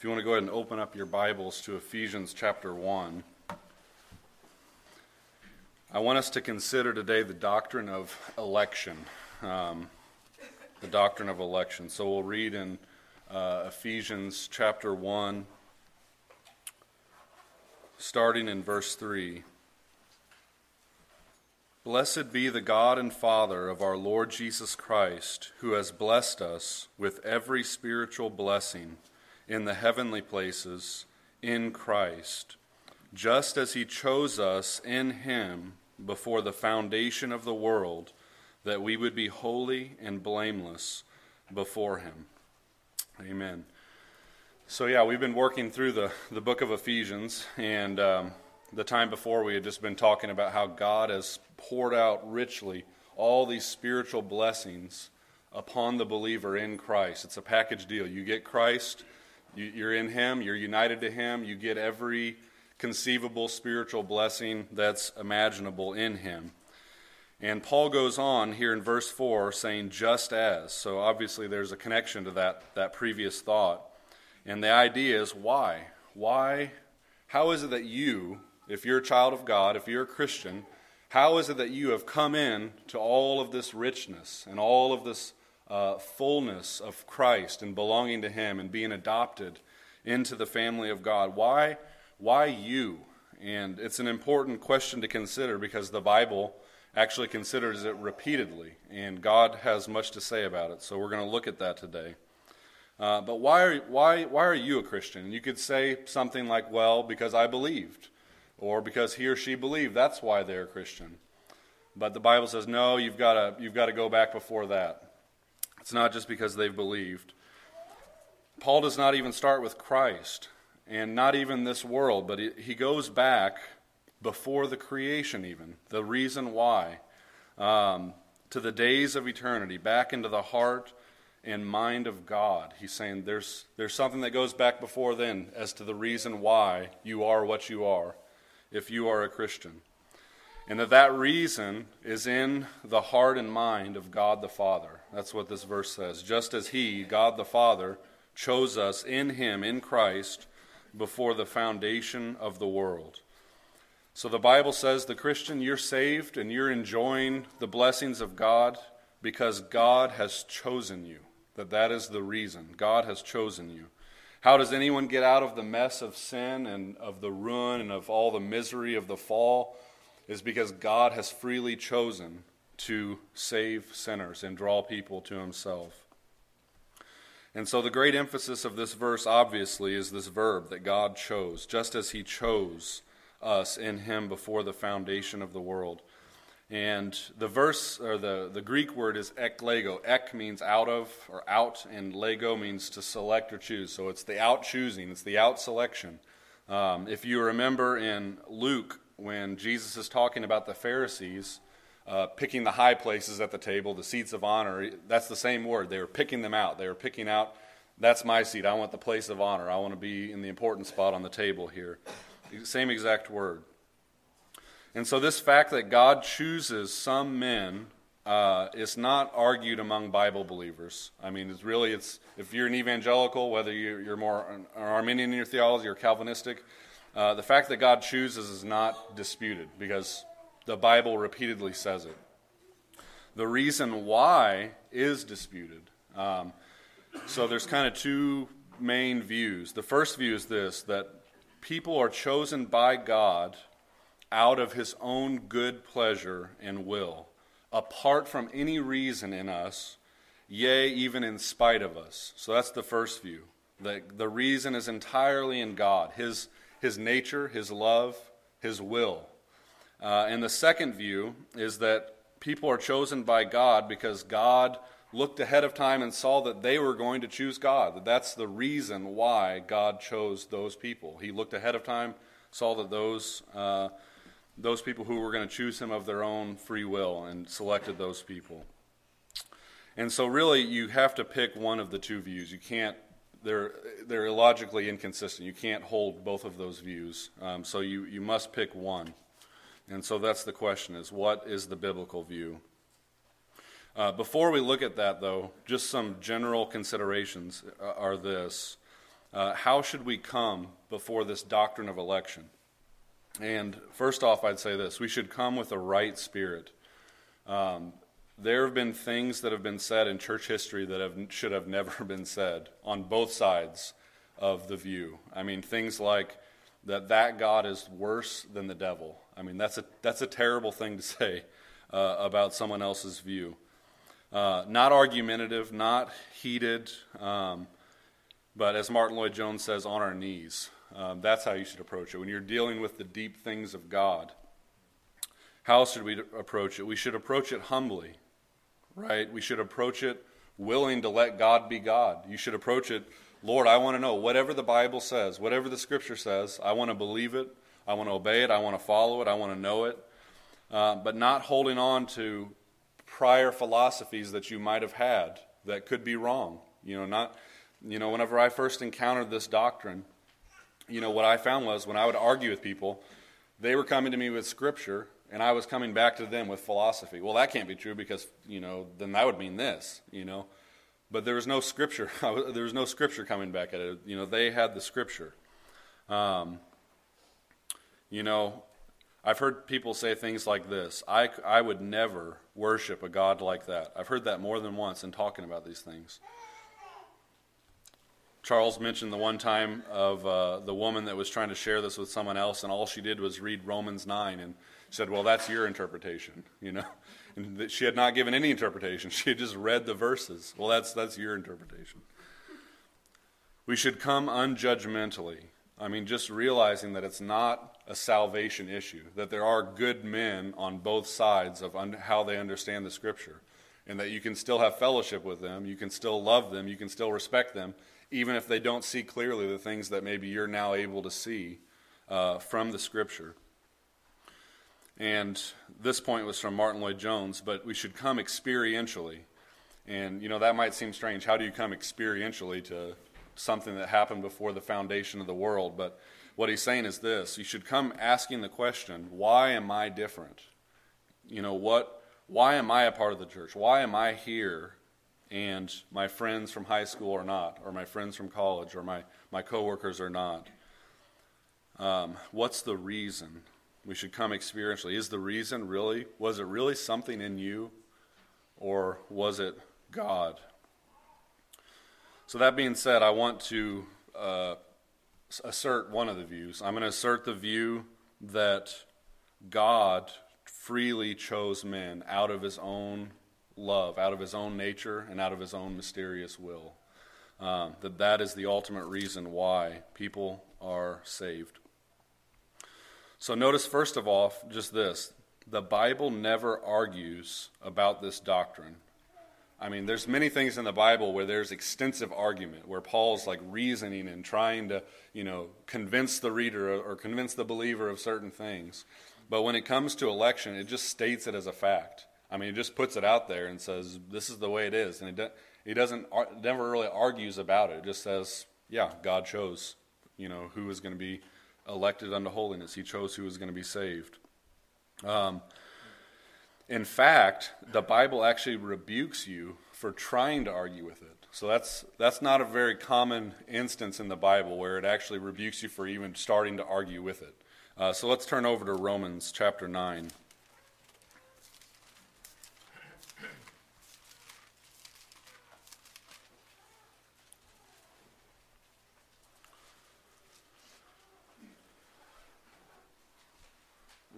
If you want to go ahead and open up your Bibles to Ephesians chapter 1, I want us to consider today the doctrine of election. Um, the doctrine of election. So we'll read in uh, Ephesians chapter 1, starting in verse 3. Blessed be the God and Father of our Lord Jesus Christ, who has blessed us with every spiritual blessing in the heavenly places in Christ, just as he chose us in him before the foundation of the world, that we would be holy and blameless before him. Amen. So, yeah, we've been working through the, the book of Ephesians, and um, the time before we had just been talking about how God has poured out richly all these spiritual blessings upon the believer in Christ. It's a package deal. You get Christ, you're in Him, you're united to Him, you get every conceivable spiritual blessing that's imaginable in Him. And Paul goes on here in verse 4 saying, just as. So obviously there's a connection to that, that previous thought. And the idea is why? Why? How is it that you, if you're a child of God, if you're a Christian, how is it that you have come in to all of this richness and all of this uh, fullness of Christ and belonging to Him and being adopted into the family of God. Why, why you? And it's an important question to consider because the Bible actually considers it repeatedly, and God has much to say about it. So we're going to look at that today. Uh, but why are, why, why are you a Christian? You could say something like, well, because I believed, or because he or she believed. That's why they're a Christian. But the Bible says, no, you've got to, you've got to go back before that. It's not just because they've believed. Paul does not even start with Christ and not even this world, but he goes back before the creation, even, the reason why, um, to the days of eternity, back into the heart and mind of God. He's saying there's, there's something that goes back before then as to the reason why you are what you are, if you are a Christian and that that reason is in the heart and mind of God the Father. That's what this verse says. Just as He, God the Father, chose us in Him, in Christ, before the foundation of the world. So the Bible says, the Christian, you're saved and you're enjoying the blessings of God because God has chosen you. That that is the reason. God has chosen you. How does anyone get out of the mess of sin and of the ruin and of all the misery of the fall? Is because God has freely chosen to save sinners and draw people to himself. And so the great emphasis of this verse, obviously, is this verb that God chose, just as he chose us in him before the foundation of the world. And the verse, or the, the Greek word is eklego. Ek means out of or out, and lego means to select or choose. So it's the out choosing, it's the out selection. Um, if you remember in Luke when Jesus is talking about the Pharisees uh, picking the high places at the table, the seats of honor, that's the same word. They were picking them out. They were picking out, that's my seat. I want the place of honor. I want to be in the important spot on the table here. Same exact word. And so, this fact that God chooses some men uh, is not argued among Bible believers. I mean, it's really, it's if you're an evangelical, whether you're, you're more Arminian in your theology or Calvinistic, uh, the fact that God chooses is not disputed because the Bible repeatedly says it. The reason why is disputed. Um, so there's kind of two main views. The first view is this that people are chosen by God out of his own good pleasure and will, apart from any reason in us, yea, even in spite of us. So that's the first view. That the reason is entirely in God. His his nature, his love, his will. Uh, and the second view is that people are chosen by God because God looked ahead of time and saw that they were going to choose God. That that's the reason why God chose those people. He looked ahead of time, saw that those uh, those people who were going to choose Him of their own free will, and selected those people. And so, really, you have to pick one of the two views. You can't they're they're illogically inconsistent. You can't hold both of those views. Um, so you you must pick one. And so that's the question: is what is the biblical view? Uh, before we look at that, though, just some general considerations uh, are this. uh, how should we come before this doctrine of election? And first off, I'd say this we should come with a right spirit. Um, there have been things that have been said in church history that have, should have never been said on both sides of the view. I mean, things like that that God is worse than the devil. I mean, that's a, that's a terrible thing to say uh, about someone else's view. Uh, not argumentative, not heated, um, but as Martyn Lloyd-Jones says, on our knees. Um, that's how you should approach it. When you're dealing with the deep things of God, how should we approach it? We should approach it humbly, right? We should approach it willing to let God be God. You should approach it, Lord, I want to know whatever the Bible says, whatever the Scripture says, I want to believe it, I want to obey it, I want to follow it, I want to know it, uh, but not holding on to prior philosophies that you might have had that could be wrong. You know, not, you know, whenever I first encountered this doctrine, you know, what I found was when I would argue with people, they were coming to me with scripture, and I was coming back to them with philosophy. Well, that can't be true because, you know, then that would mean this, you know. But there was no scripture. there was no scripture coming back at it. You know, they had the scripture. Um, you know, I've heard people say things like this I, I would never worship a God like that. I've heard that more than once in talking about these things. Charles mentioned the one time of uh, the woman that was trying to share this with someone else, and all she did was read Romans 9 and said, Well, that's your interpretation, you know? And she had not given any interpretation. She had just read the verses. Well, that's, that's your interpretation. We should come unjudgmentally. I mean, just realizing that it's not a salvation issue, that there are good men on both sides of un- how they understand the Scripture, and that you can still have fellowship with them, you can still love them, you can still respect them, even if they don't see clearly the things that maybe you're now able to see uh, from the scripture. And this point was from Martyn Lloyd-Jones, but we should come experientially. And, you know, that might seem strange. How do you come experientially to something that happened before the foundation of the world? But what he's saying is this you should come asking the question, why am I different? You know, what, why am I a part of the church? Why am I here? and my friends from high school are not, or my friends from college, or my, my coworkers are not. Um, what's the reason we should come experientially? Is the reason really, was it really something in you, or was it God? So, that being said, I want to uh, assert one of the views. I'm going to assert the view that God freely chose men out of his own love out of his own nature and out of his own mysterious will. Um, that that is the ultimate reason why people are saved. So notice first of all just this the Bible never argues about this doctrine. I mean, there's many things in the Bible where there's extensive argument, where Paul's like reasoning and trying to, you know, convince the reader or convince the believer of certain things. But when it comes to election, it just states it as a fact. I mean, it just puts it out there and says, "This is the way it is," and he doesn't never really argues about it. It just says, "Yeah, God chose, you know, who is going to be elected unto holiness. He chose who was going to be saved." Um, in fact, the Bible actually rebukes you for trying to argue with it. So that's that's not a very common instance in the Bible where it actually rebukes you for even starting to argue with it. Uh, so let's turn over to Romans chapter nine.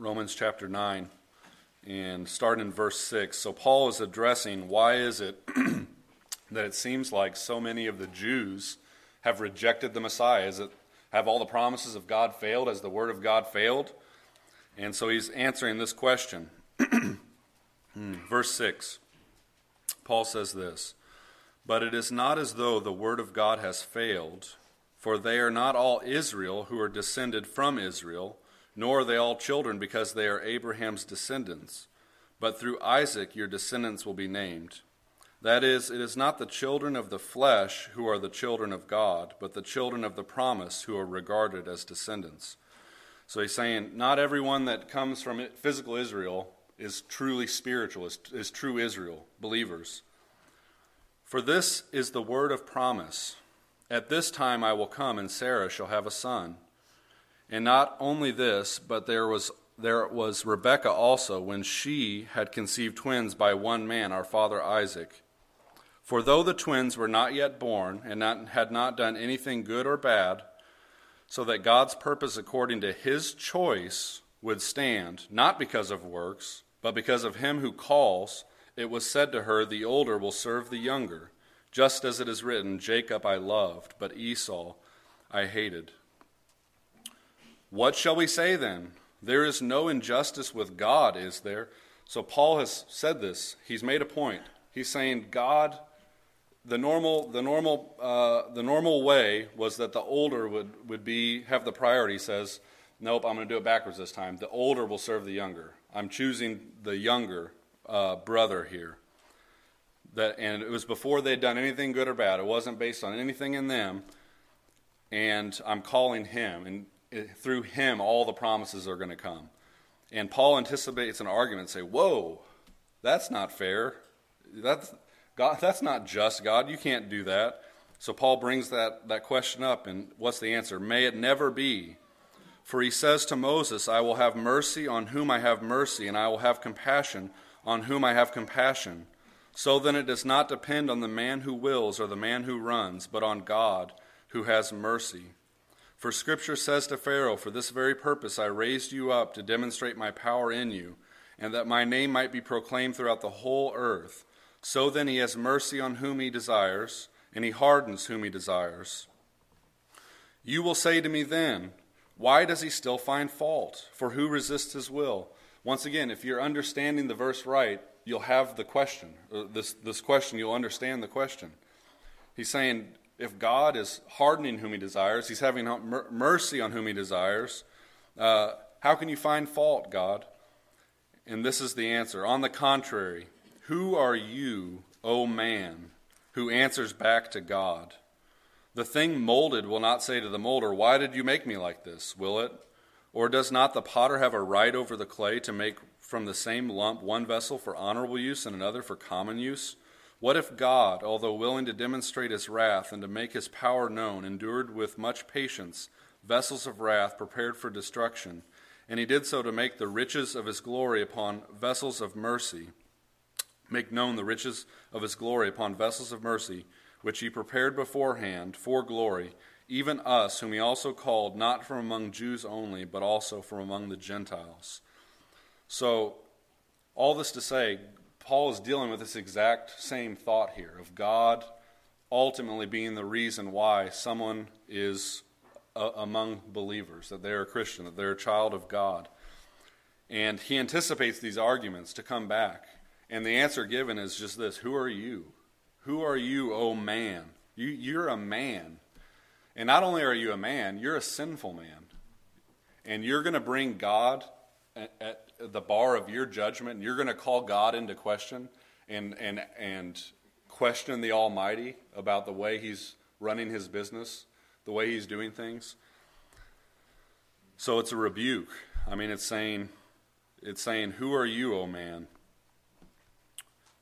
Romans chapter 9 and start in verse 6. So Paul is addressing why is it that it seems like so many of the Jews have rejected the Messiah? Is it have all the promises of God failed? Has the word of God failed? And so he's answering this question. Hmm, verse 6. Paul says this, "But it is not as though the word of God has failed, for they are not all Israel who are descended from Israel." Nor are they all children because they are Abraham's descendants. But through Isaac your descendants will be named. That is, it is not the children of the flesh who are the children of God, but the children of the promise who are regarded as descendants. So he's saying, not everyone that comes from physical Israel is truly spiritual, is, is true Israel, believers. For this is the word of promise. At this time I will come, and Sarah shall have a son. And not only this, but there was there was Rebekah also, when she had conceived twins by one man, our father Isaac. For though the twins were not yet born, and not, had not done anything good or bad, so that God's purpose according to his choice would stand, not because of works, but because of him who calls, it was said to her, The older will serve the younger, just as it is written, Jacob I loved, but Esau I hated. What shall we say then? There is no injustice with God, is there? So Paul has said this. He's made a point. He's saying God, the normal, the normal, uh, the normal way was that the older would, would be have the priority. He says, nope, I'm going to do it backwards this time. The older will serve the younger. I'm choosing the younger uh, brother here. That and it was before they'd done anything good or bad. It wasn't based on anything in them. And I'm calling him, and Eh, through him, all the promises are going to come. And Paul anticipates an argument, say, "Whoa, that's not fair. That's God. That's not just God. You can't do that." So Paul brings that that question up, and what's the answer? May it never be. For he says to Moses, I will have mercy on whom I have mercy, and I will have compassion on whom I have compassion. So then it does not depend on the man who wills or the man who runs, but on God who has mercy. For Scripture says to Pharaoh, For this very purpose I raised you up to demonstrate my power in you, and that my name might be proclaimed throughout the whole earth. So then he has mercy on whom he desires, and he hardens whom he desires. You will say to me then, Why does he still find fault? For who resists his will? Once again, if you're understanding the verse right, you'll have the question. Uh, this, this question, you'll understand the question. He's saying, if God is hardening whom he desires, he's having mercy on whom he desires, uh, how can you find fault, God? And this is the answer. On the contrary, who are you, O man, who answers back to God? The thing molded will not say to the molder, Why did you make me like this? Will it? Or does not the potter have a right over the clay to make from the same lump one vessel for honorable use and another for common use? What if God, although willing to demonstrate his wrath and to make his power known, endured with much patience vessels of wrath prepared for destruction, and he did so to make the riches of his glory upon vessels of mercy, make known the riches of his glory upon vessels of mercy, which he prepared beforehand for glory, even us, whom he also called, not from among Jews only, but also from among the Gentiles. So, all this to say, Paul is dealing with this exact same thought here of God ultimately being the reason why someone is uh, among believers, that they're a Christian, that they're a child of God. And he anticipates these arguments to come back. And the answer given is just this Who are you? Who are you, O oh man? You, you're a man. And not only are you a man, you're a sinful man. And you're going to bring God at, the bar of your judgment and you're going to call God into question and, and, and question the Almighty about the way He's running His business, the way He's doing things. So it's a rebuke. I mean, it's saying, it's saying, Who are you, O man,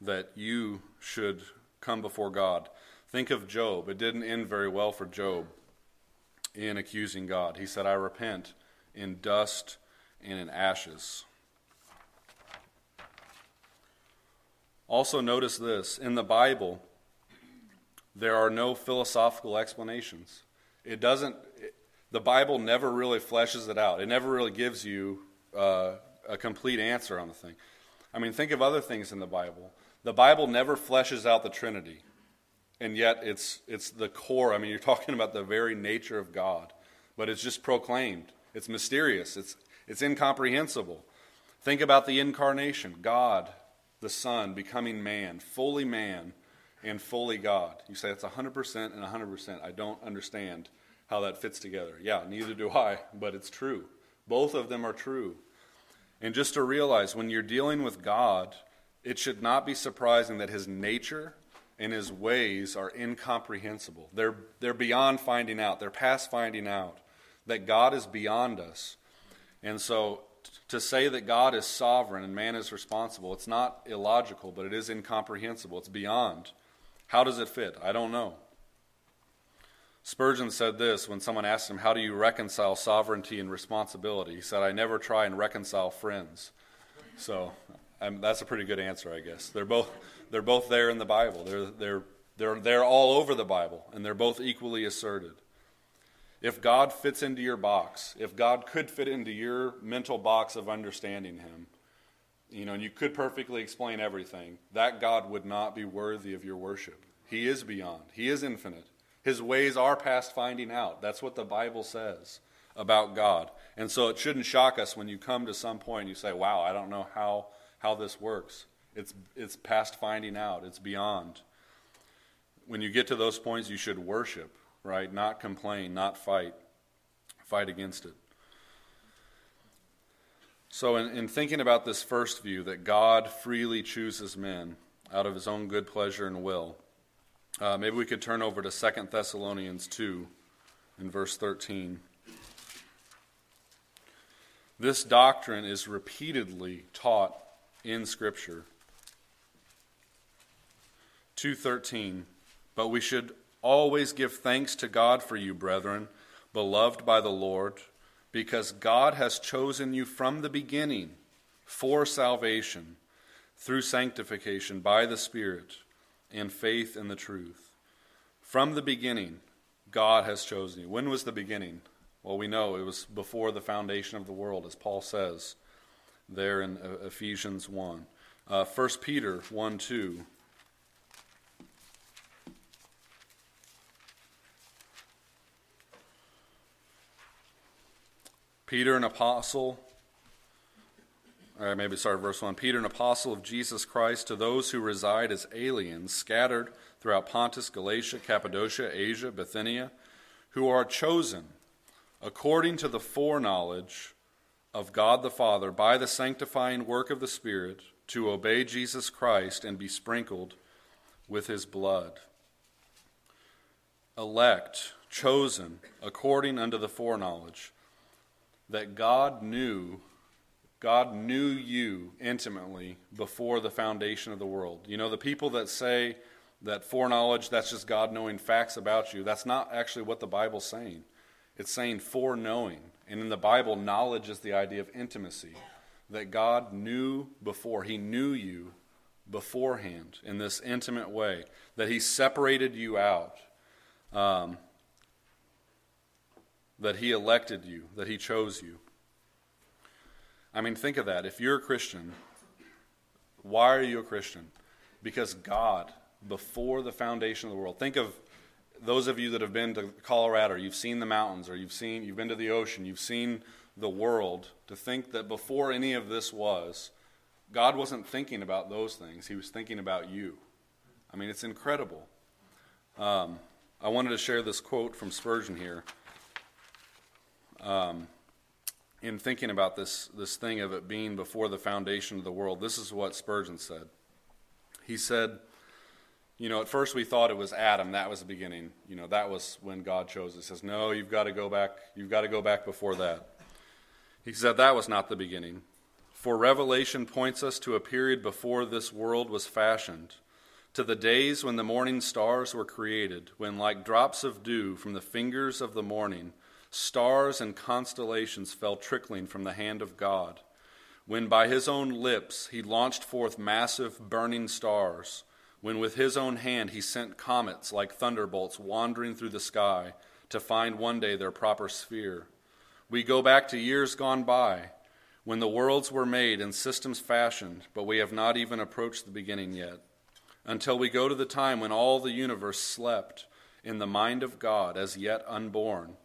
that you should come before God? Think of Job. It didn't end very well for Job in accusing God. He said, I repent in dust and in ashes. Also, notice this in the Bible, there are no philosophical explanations. It doesn't, it, the Bible never really fleshes it out, it never really gives you uh, a complete answer on the thing. I mean, think of other things in the Bible. The Bible never fleshes out the Trinity, and yet it's, it's the core. I mean, you're talking about the very nature of God, but it's just proclaimed. It's mysterious, it's, it's incomprehensible. Think about the incarnation God the Son becoming man, fully man and fully God. You say it's 100% and 100%. I don't understand how that fits together. Yeah, neither do I, but it's true. Both of them are true. And just to realize when you're dealing with God, it should not be surprising that his nature and his ways are incomprehensible. They're, they're beyond finding out, they're past finding out that God is beyond us. And so to say that God is sovereign and man is responsible, it's not illogical, but it is incomprehensible. It's beyond. How does it fit? I don't know. Spurgeon said this when someone asked him, How do you reconcile sovereignty and responsibility? He said, I never try and reconcile friends. So um, that's a pretty good answer, I guess. They're both, they're both there in the Bible. They're, they're, they're, they're all over the Bible, and they're both equally asserted. If God fits into your box, if God could fit into your mental box of understanding Him, you know, and you could perfectly explain everything, that God would not be worthy of your worship. He is beyond, He is infinite. His ways are past finding out. That's what the Bible says about God. And so it shouldn't shock us when you come to some point and you say, wow, I don't know how, how this works. It's, it's past finding out, it's beyond. When you get to those points, you should worship, right? Not complain, not fight. Fight against it. So, in, in thinking about this first view, that God freely chooses men out of his own good pleasure and will, uh, maybe we could turn over to 2 Thessalonians 2 in verse 13. This doctrine is repeatedly taught in Scripture. 2:13 But we should always give thanks to God for you brethren beloved by the Lord because God has chosen you from the beginning for salvation through sanctification by the Spirit and faith in the truth. From the beginning, God has chosen you. When was the beginning? Well, we know it was before the foundation of the world, as Paul says there in Ephesians 1. Uh, 1 Peter 1 2. Peter, an apostle, or maybe sorry, verse 1 Peter, an apostle of Jesus Christ, to those who reside as aliens, scattered throughout Pontus, Galatia, Cappadocia, Asia, Bithynia, who are chosen according to the foreknowledge of God the Father by the sanctifying work of the Spirit to obey Jesus Christ and be sprinkled with his blood. Elect, chosen according unto the foreknowledge that God knew God knew you intimately before the foundation of the world. You know, the people that say that foreknowledge, that's just God knowing facts about you, that's not actually what the Bible's saying. It's saying foreknowing. And in the Bible, knowledge is the idea of intimacy. That God knew before, He knew you beforehand in this intimate way, that He separated you out. Um, that He elected you, that He chose you. I mean, think of that. If you're a Christian, why are you a Christian? Because God, before the foundation of the world, think of those of you that have been to Colorado, you've seen the mountains, or you've seen, you've been to the ocean, you've seen the world. To think that before any of this was, God wasn't thinking about those things. He was thinking about you. I mean, it's incredible. Um, I wanted to share this quote from Spurgeon here um, in thinking about this, this thing of it being before the foundation of the world, this is what Spurgeon said. He said, you know, at first we thought it was Adam, that was the beginning. You know, that was when God chose. He says, no, you've got to go back, you've got to go back before that. He said that was not the beginning. For Revelation points us to a period before this world was fashioned, to the days when the morning stars were created, when, like drops of dew from the fingers of the morning, Stars and constellations fell trickling from the hand of God, when by his own lips he launched forth massive burning stars, when with his own hand he sent comets like thunderbolts wandering through the sky to find one day their proper sphere. We go back to years gone by, when the worlds were made and systems fashioned, but we have not even approached the beginning yet, until we go to the time when all the universe slept in the mind of God as yet unborn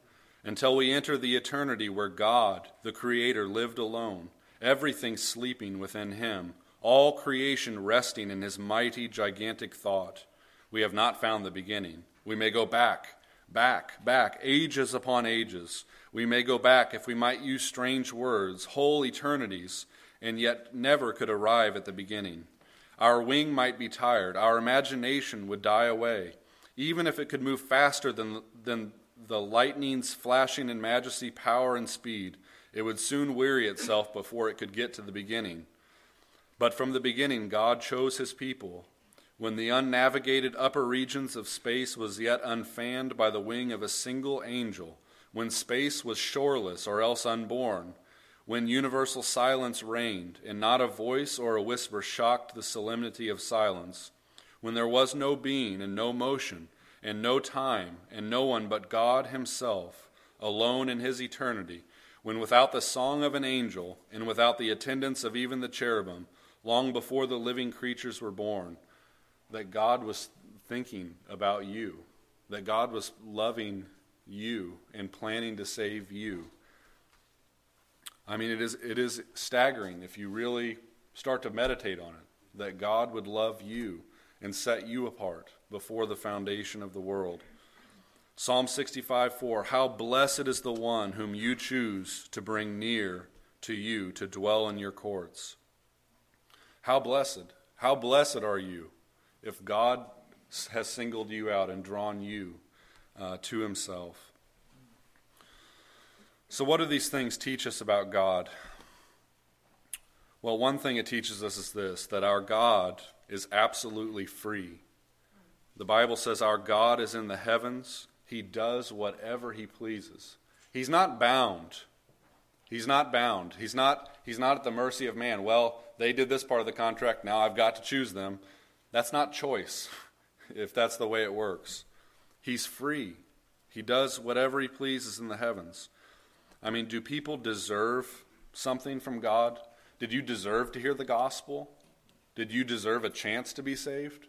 until we enter the eternity where God, the Creator, lived alone, everything sleeping within Him, all creation resting in His mighty, gigantic thought. We have not found the beginning. We may go back, back, back, ages upon ages. We may go back, if we might use strange words, whole eternities, and yet never could arrive at the beginning. Our wing might be tired, our imagination would die away. Even if it could move faster than, than the lightning's flashing in majesty, power, and speed, it would soon weary itself before it could get to the beginning. But from the beginning, God chose his people. when the unnavigated upper regions of space was yet unfanned by the wing of a single angel, when space was shoreless or else unborn, when universal silence reigned, and not a voice or a whisper shocked the solemnity of silence, when there was no being and no motion, and no time, and no one but God Himself, alone in His eternity, when without the song of an angel, and without the attendance of even the cherubim, long before the living creatures were born, that God was thinking about you, that God was loving you and planning to save you. I mean, it is, it is staggering if you really start to meditate on it, that God would love you and set you apart before the foundation of the world. Psalm 65 4 How blessed is the one whom you choose to bring near to you to dwell in your courts. How blessed, how blessed are you if God has singled you out and drawn you uh, to himself. So, what do these things teach us about God? Well, one thing it teaches us is this that our God is absolutely free. The Bible says our God is in the heavens, He does whatever He pleases. He's not bound. He's not bound. He's not, he's not at the mercy of man. Well, they did this part of the contract, now I've got to choose them. That's not choice, if that's the way it works. He's free. He does whatever he pleases in the heavens. I mean, do people deserve something from God? Did you deserve to hear the gospel? Did you deserve a chance to be saved?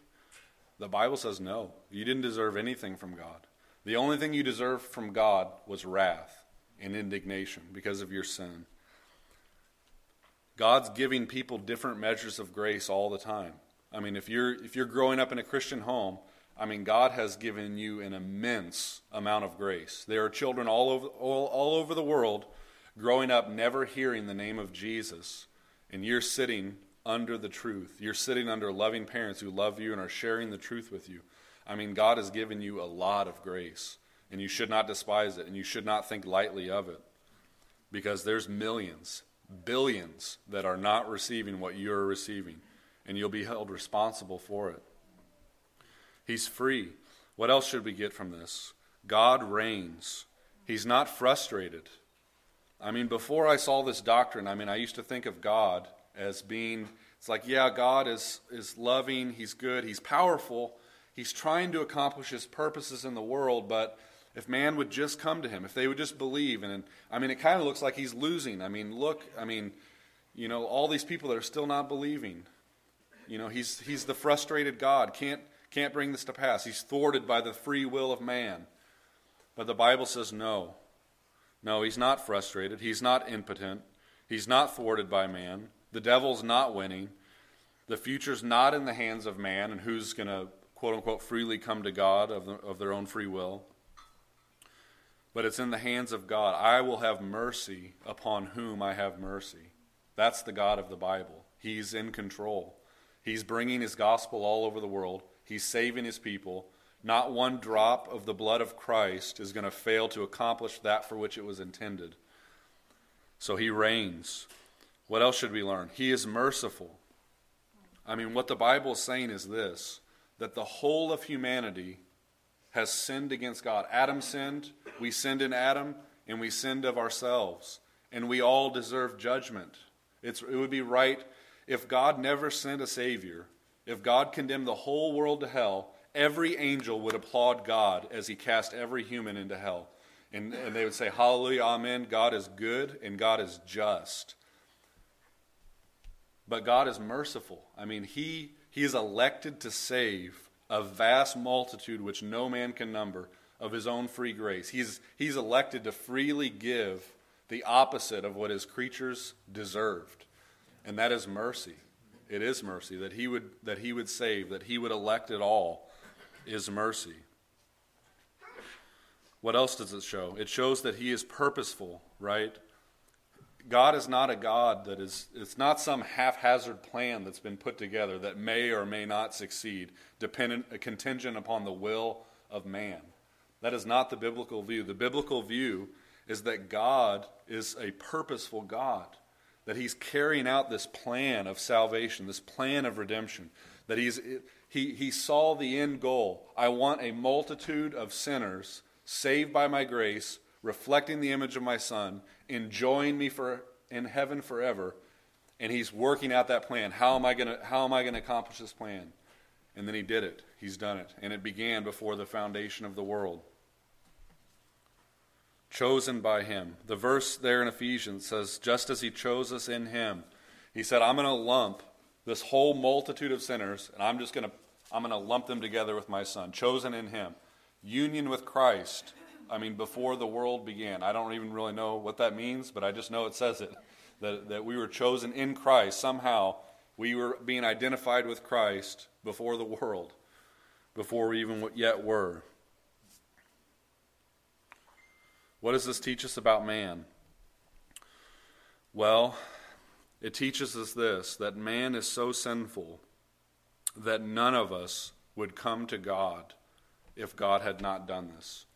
The Bible says no. You didn't deserve anything from God. The only thing you deserved from God was wrath and indignation because of your sin. God's giving people different measures of grace all the time. I mean, if you're if you're growing up in a Christian home, I mean, God has given you an immense amount of grace. There are children all over all, all over the world growing up never hearing the name of Jesus, and you're sitting under the truth. You're sitting under loving parents who love you and are sharing the truth with you. I mean, God has given you a lot of grace, and you should not despise it, and you should not think lightly of it. Because there's millions, billions that are not receiving what you're receiving and you'll be held responsible for it. He's free. What else should we get from this? God reigns. He's not frustrated. I mean, before I saw this doctrine, I mean, I used to think of God as being, it's like, yeah, God is, is loving, He's good, He's powerful, He's trying to accomplish His purposes in the world, but if man would just come to Him, if they would just believe, and, and I mean, it kind of looks like He's losing. I mean, look, I mean, you know, all these people that are still not believing. You know, he's, he's the frustrated God, can't, can't bring this to pass. He's thwarted by the free will of man. But the Bible says no. No, he's not frustrated. He's not impotent. He's not thwarted by man. The devil's not winning. The future's not in the hands of man and who's going to, quote unquote, freely come to God of, the, of their own free will. But it's in the hands of God. I will have mercy upon whom I have mercy. That's the God of the Bible. He's in control. He's bringing his gospel all over the world. He's saving his people. Not one drop of the blood of Christ is going to fail to accomplish that for which it was intended. So he reigns. What else should we learn? He is merciful. I mean, what the Bible is saying is this that the whole of humanity has sinned against God. Adam sinned, we sinned in Adam, and we sinned of ourselves. And we all deserve judgment. It's, it would be right if God never sent a Savior, if God condemned the whole world to hell, every angel would applaud God as he cast every human into hell. And, and they would say, Hallelujah, Amen. God is good and God is just. But God is merciful. I mean, he, he is elected to save a vast multitude which no man can number of his own free grace. He's, he's elected to freely give the opposite of what his creatures deserved and that is mercy. It is mercy that he would that he would save, that he would elect it all is mercy. What else does it show? It shows that he is purposeful, right? God is not a God that is, it's not some haphazard plan that's been put together that may or may not succeed, dependent, uh, contingent upon the will of man. That is not the biblical view. The biblical view is that God is a purposeful God that he's carrying out this plan of salvation, this plan of redemption, that he's, He, he saw the end goal. I want a multitude of sinners saved by my grace, reflecting the image of my Son, enjoying me for, in heaven forever. And he's working out that plan. How am I going to how am I going to accomplish this plan? And then he did it. He's done it. And it began before the foundation of the world. Chosen by him. The verse there in Ephesians says, just as he chose us in him, he said, I'm going to lump this whole multitude of sinners, and I'm just going to I'm going to lump them together with my son, chosen in him. Union with Christ. I mean, before the world began. I don't even really know what that means, but I just know it says it. That, that we were chosen in Christ. Somehow, we were being identified with Christ before the world, before we even yet were. What does this teach us about man? Well, it teaches us this that man is so sinful that none of us would come to God if God had not done this.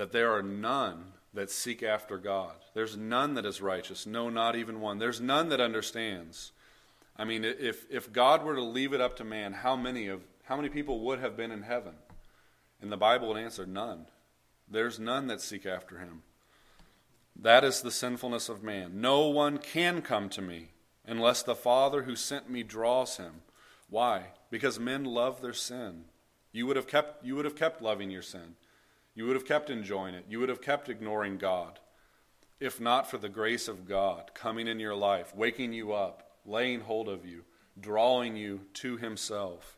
That there are none that seek after God. There's none that is righteous, no, not even one. There's none that understands. I mean, if, if God were to leave it up to man, how many of how many people would have been in heaven? And the Bible would answer none. There's none that seek after him. That is the sinfulness of man. No one can come to me unless the Father who sent me draws him. Why? Because men love their sin. You would have kept you would have kept loving your sin. You would have kept enjoying it. You would have kept ignoring God. If not for the grace of God coming in your life, waking you up, laying hold of you, drawing you to himself.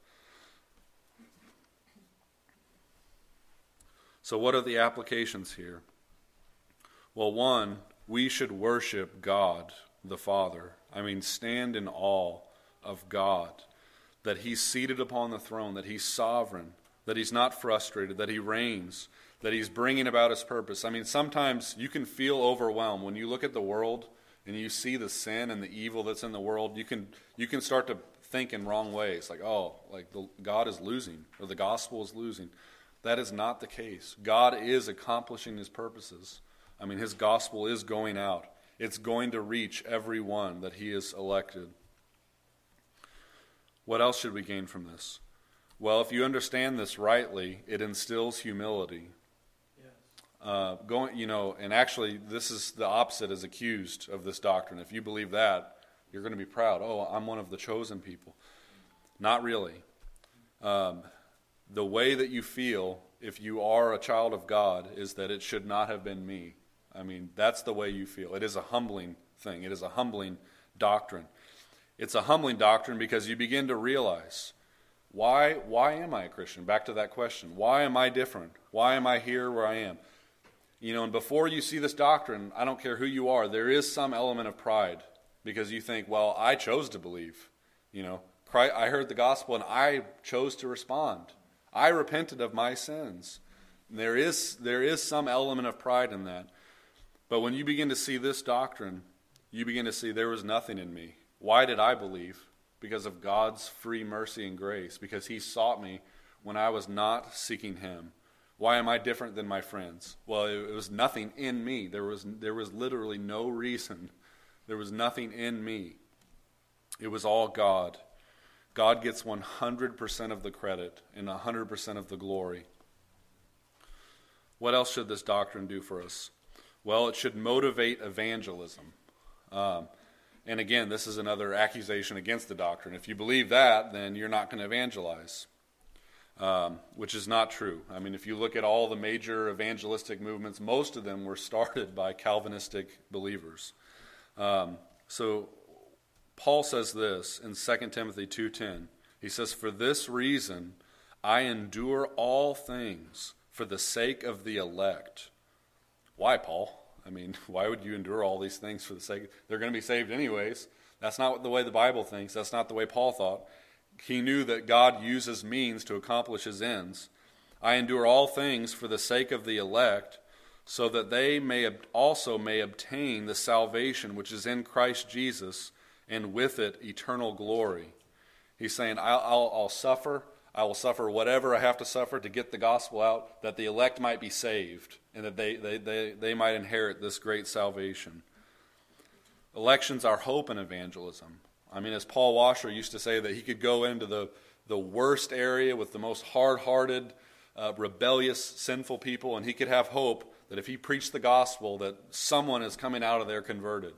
So, what are the applications here? Well, one, we should worship God the Father. I mean, stand in awe of God, that He's seated upon the throne, that He's sovereign, that He's not frustrated, that He reigns, that He's bringing about His purpose. I mean, sometimes you can feel overwhelmed when you look at the world and you see the sin and the evil that's in the world. You can you can start to think in wrong ways, like oh, like the, God is losing or the gospel is losing. That is not the case. God is accomplishing his purposes. I mean, his gospel is going out, it's going to reach every one that he has elected. What else should we gain from this? Well, if you understand this rightly, it instills humility. Uh, going, you know, and actually, this is the opposite is accused of this doctrine. If you believe that, you're going to be proud. Oh, I'm one of the chosen people. Not really. Um, the way that you feel if you are a child of God is that it should not have been me. I mean, that's the way you feel. It is a humbling thing, it is a humbling doctrine. It's a humbling doctrine because you begin to realize why, why am I a Christian? Back to that question. Why am I different? Why am I here where I am? You know, and before you see this doctrine, I don't care who you are, there is some element of pride because you think, well, I chose to believe. You know, I heard the gospel and I chose to respond. I repented of my sins. There is, there is some element of pride in that. But when you begin to see this doctrine, you begin to see there was nothing in me. Why did I believe? Because of God's free mercy and grace, because He sought me when I was not seeking Him. Why am I different than my friends? Well, it, was nothing in me. There was, there was literally no reason. There was nothing in me. It was all God. God gets 100% of the credit and 100% of the glory. What else should this doctrine do for us? Well, it should motivate evangelism. Um, and again, this is another accusation against the doctrine. If you believe that, then you're not going to evangelize, um, which is not true. I mean, if you look at all the major evangelistic movements, most of them were started by Calvinistic believers. Um, so Paul says this in 2 Timothy 2:10. He says, "For this reason I endure all things for the sake of the elect." Why, Paul? I mean, why would you endure all these things for the sake? They're going to be saved anyways. That's not the way the Bible thinks. That's not the way Paul thought. He knew that God uses means to accomplish his ends. I endure all things for the sake of the elect, so that they may also may obtain the salvation which is in Christ Jesus and with it eternal glory. He's saying, I'll, I'll, I'll, suffer. I will suffer whatever I have to suffer to get the gospel out, that the elect might be saved and that they, they, they, they might inherit this great salvation. Election's our hope in evangelism. I mean, as Paul Washer used to say, that he could go into the the worst area with the most hard hearted, uh, rebellious, sinful people, and he could have hope that if he preached the gospel, that someone is coming out of there converted.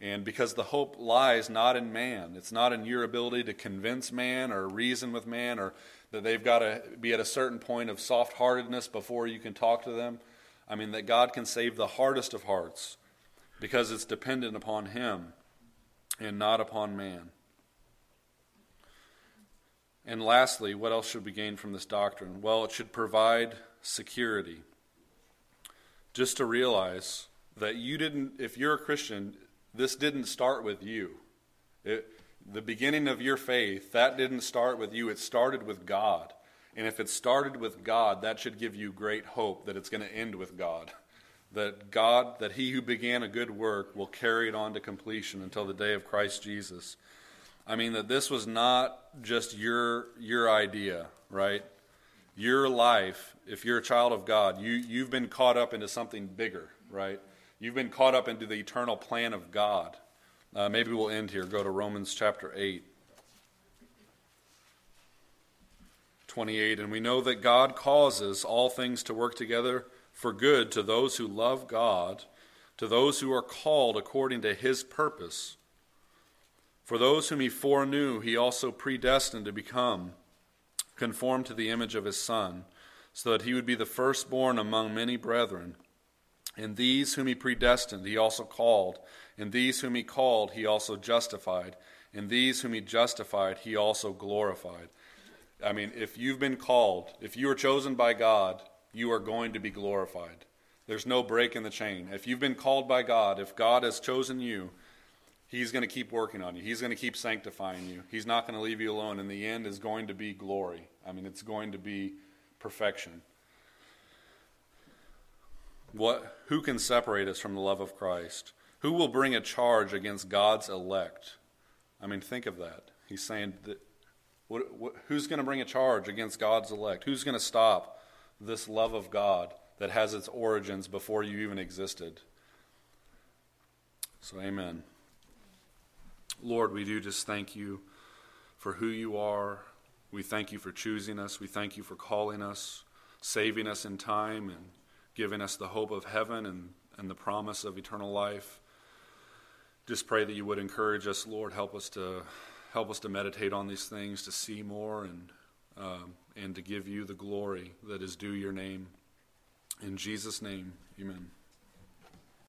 And because the hope lies not in man, it's not in your ability to convince man or reason with man, or that they've got to be at a certain point of soft heartedness before you can talk to them. I mean, that God can save the hardest of hearts because it's dependent upon Him and not upon man. And lastly, what else should we gain from this doctrine? Well, it should provide security. Just to realize that you didn't, if you're a Christian, this didn't start with you. It, the beginning of your faith, that didn't start with you, it started with God. And if it started with God, that should give you great hope that it's going to end with God. That God, that He who began a good work will carry it on to completion until the day of Christ Jesus. I mean, that this was not just your, your idea, right? Your life, if you're a child of God, you, you've been caught up into something bigger, right? You've been caught up into the eternal plan of God. Uh, maybe we'll end here. Go to Romans chapter 8. 28. And we know that God causes all things to work together for good to those who love God, to those who are called according to his purpose. For those whom he foreknew, he also predestined to become conformed to the image of his Son, so that he would be the firstborn among many brethren. And these whom he predestined, he also called. And these whom he called, he also justified. And these whom he justified, he also glorified. I mean, if you've been called, if you are chosen by God, you are going to be glorified. There's no break in the chain. If you've been called by God, if God has chosen you, He's going to keep working on you. He's going to keep sanctifying you. He's not going to leave you alone. And the end, is going to be glory. I mean, it's going to be perfection. What, who can separate us from the love of Christ? Who will bring a charge against God's elect? I mean, think of that. He's saying that what, what, who's going to bring a charge against God's elect? Who's going to stop this love of God that has its origins before you even existed? So, amen. Lord, we do just thank you for who you are. We thank you for choosing us. We thank you for calling us, saving us in time, and giving us the hope of heaven and, and the promise of eternal life. Just pray that you would encourage us, Lord. Help us to help us to meditate on these things, to see more, and um, and to give you the glory that is due your name. In Jesus' name, Amen.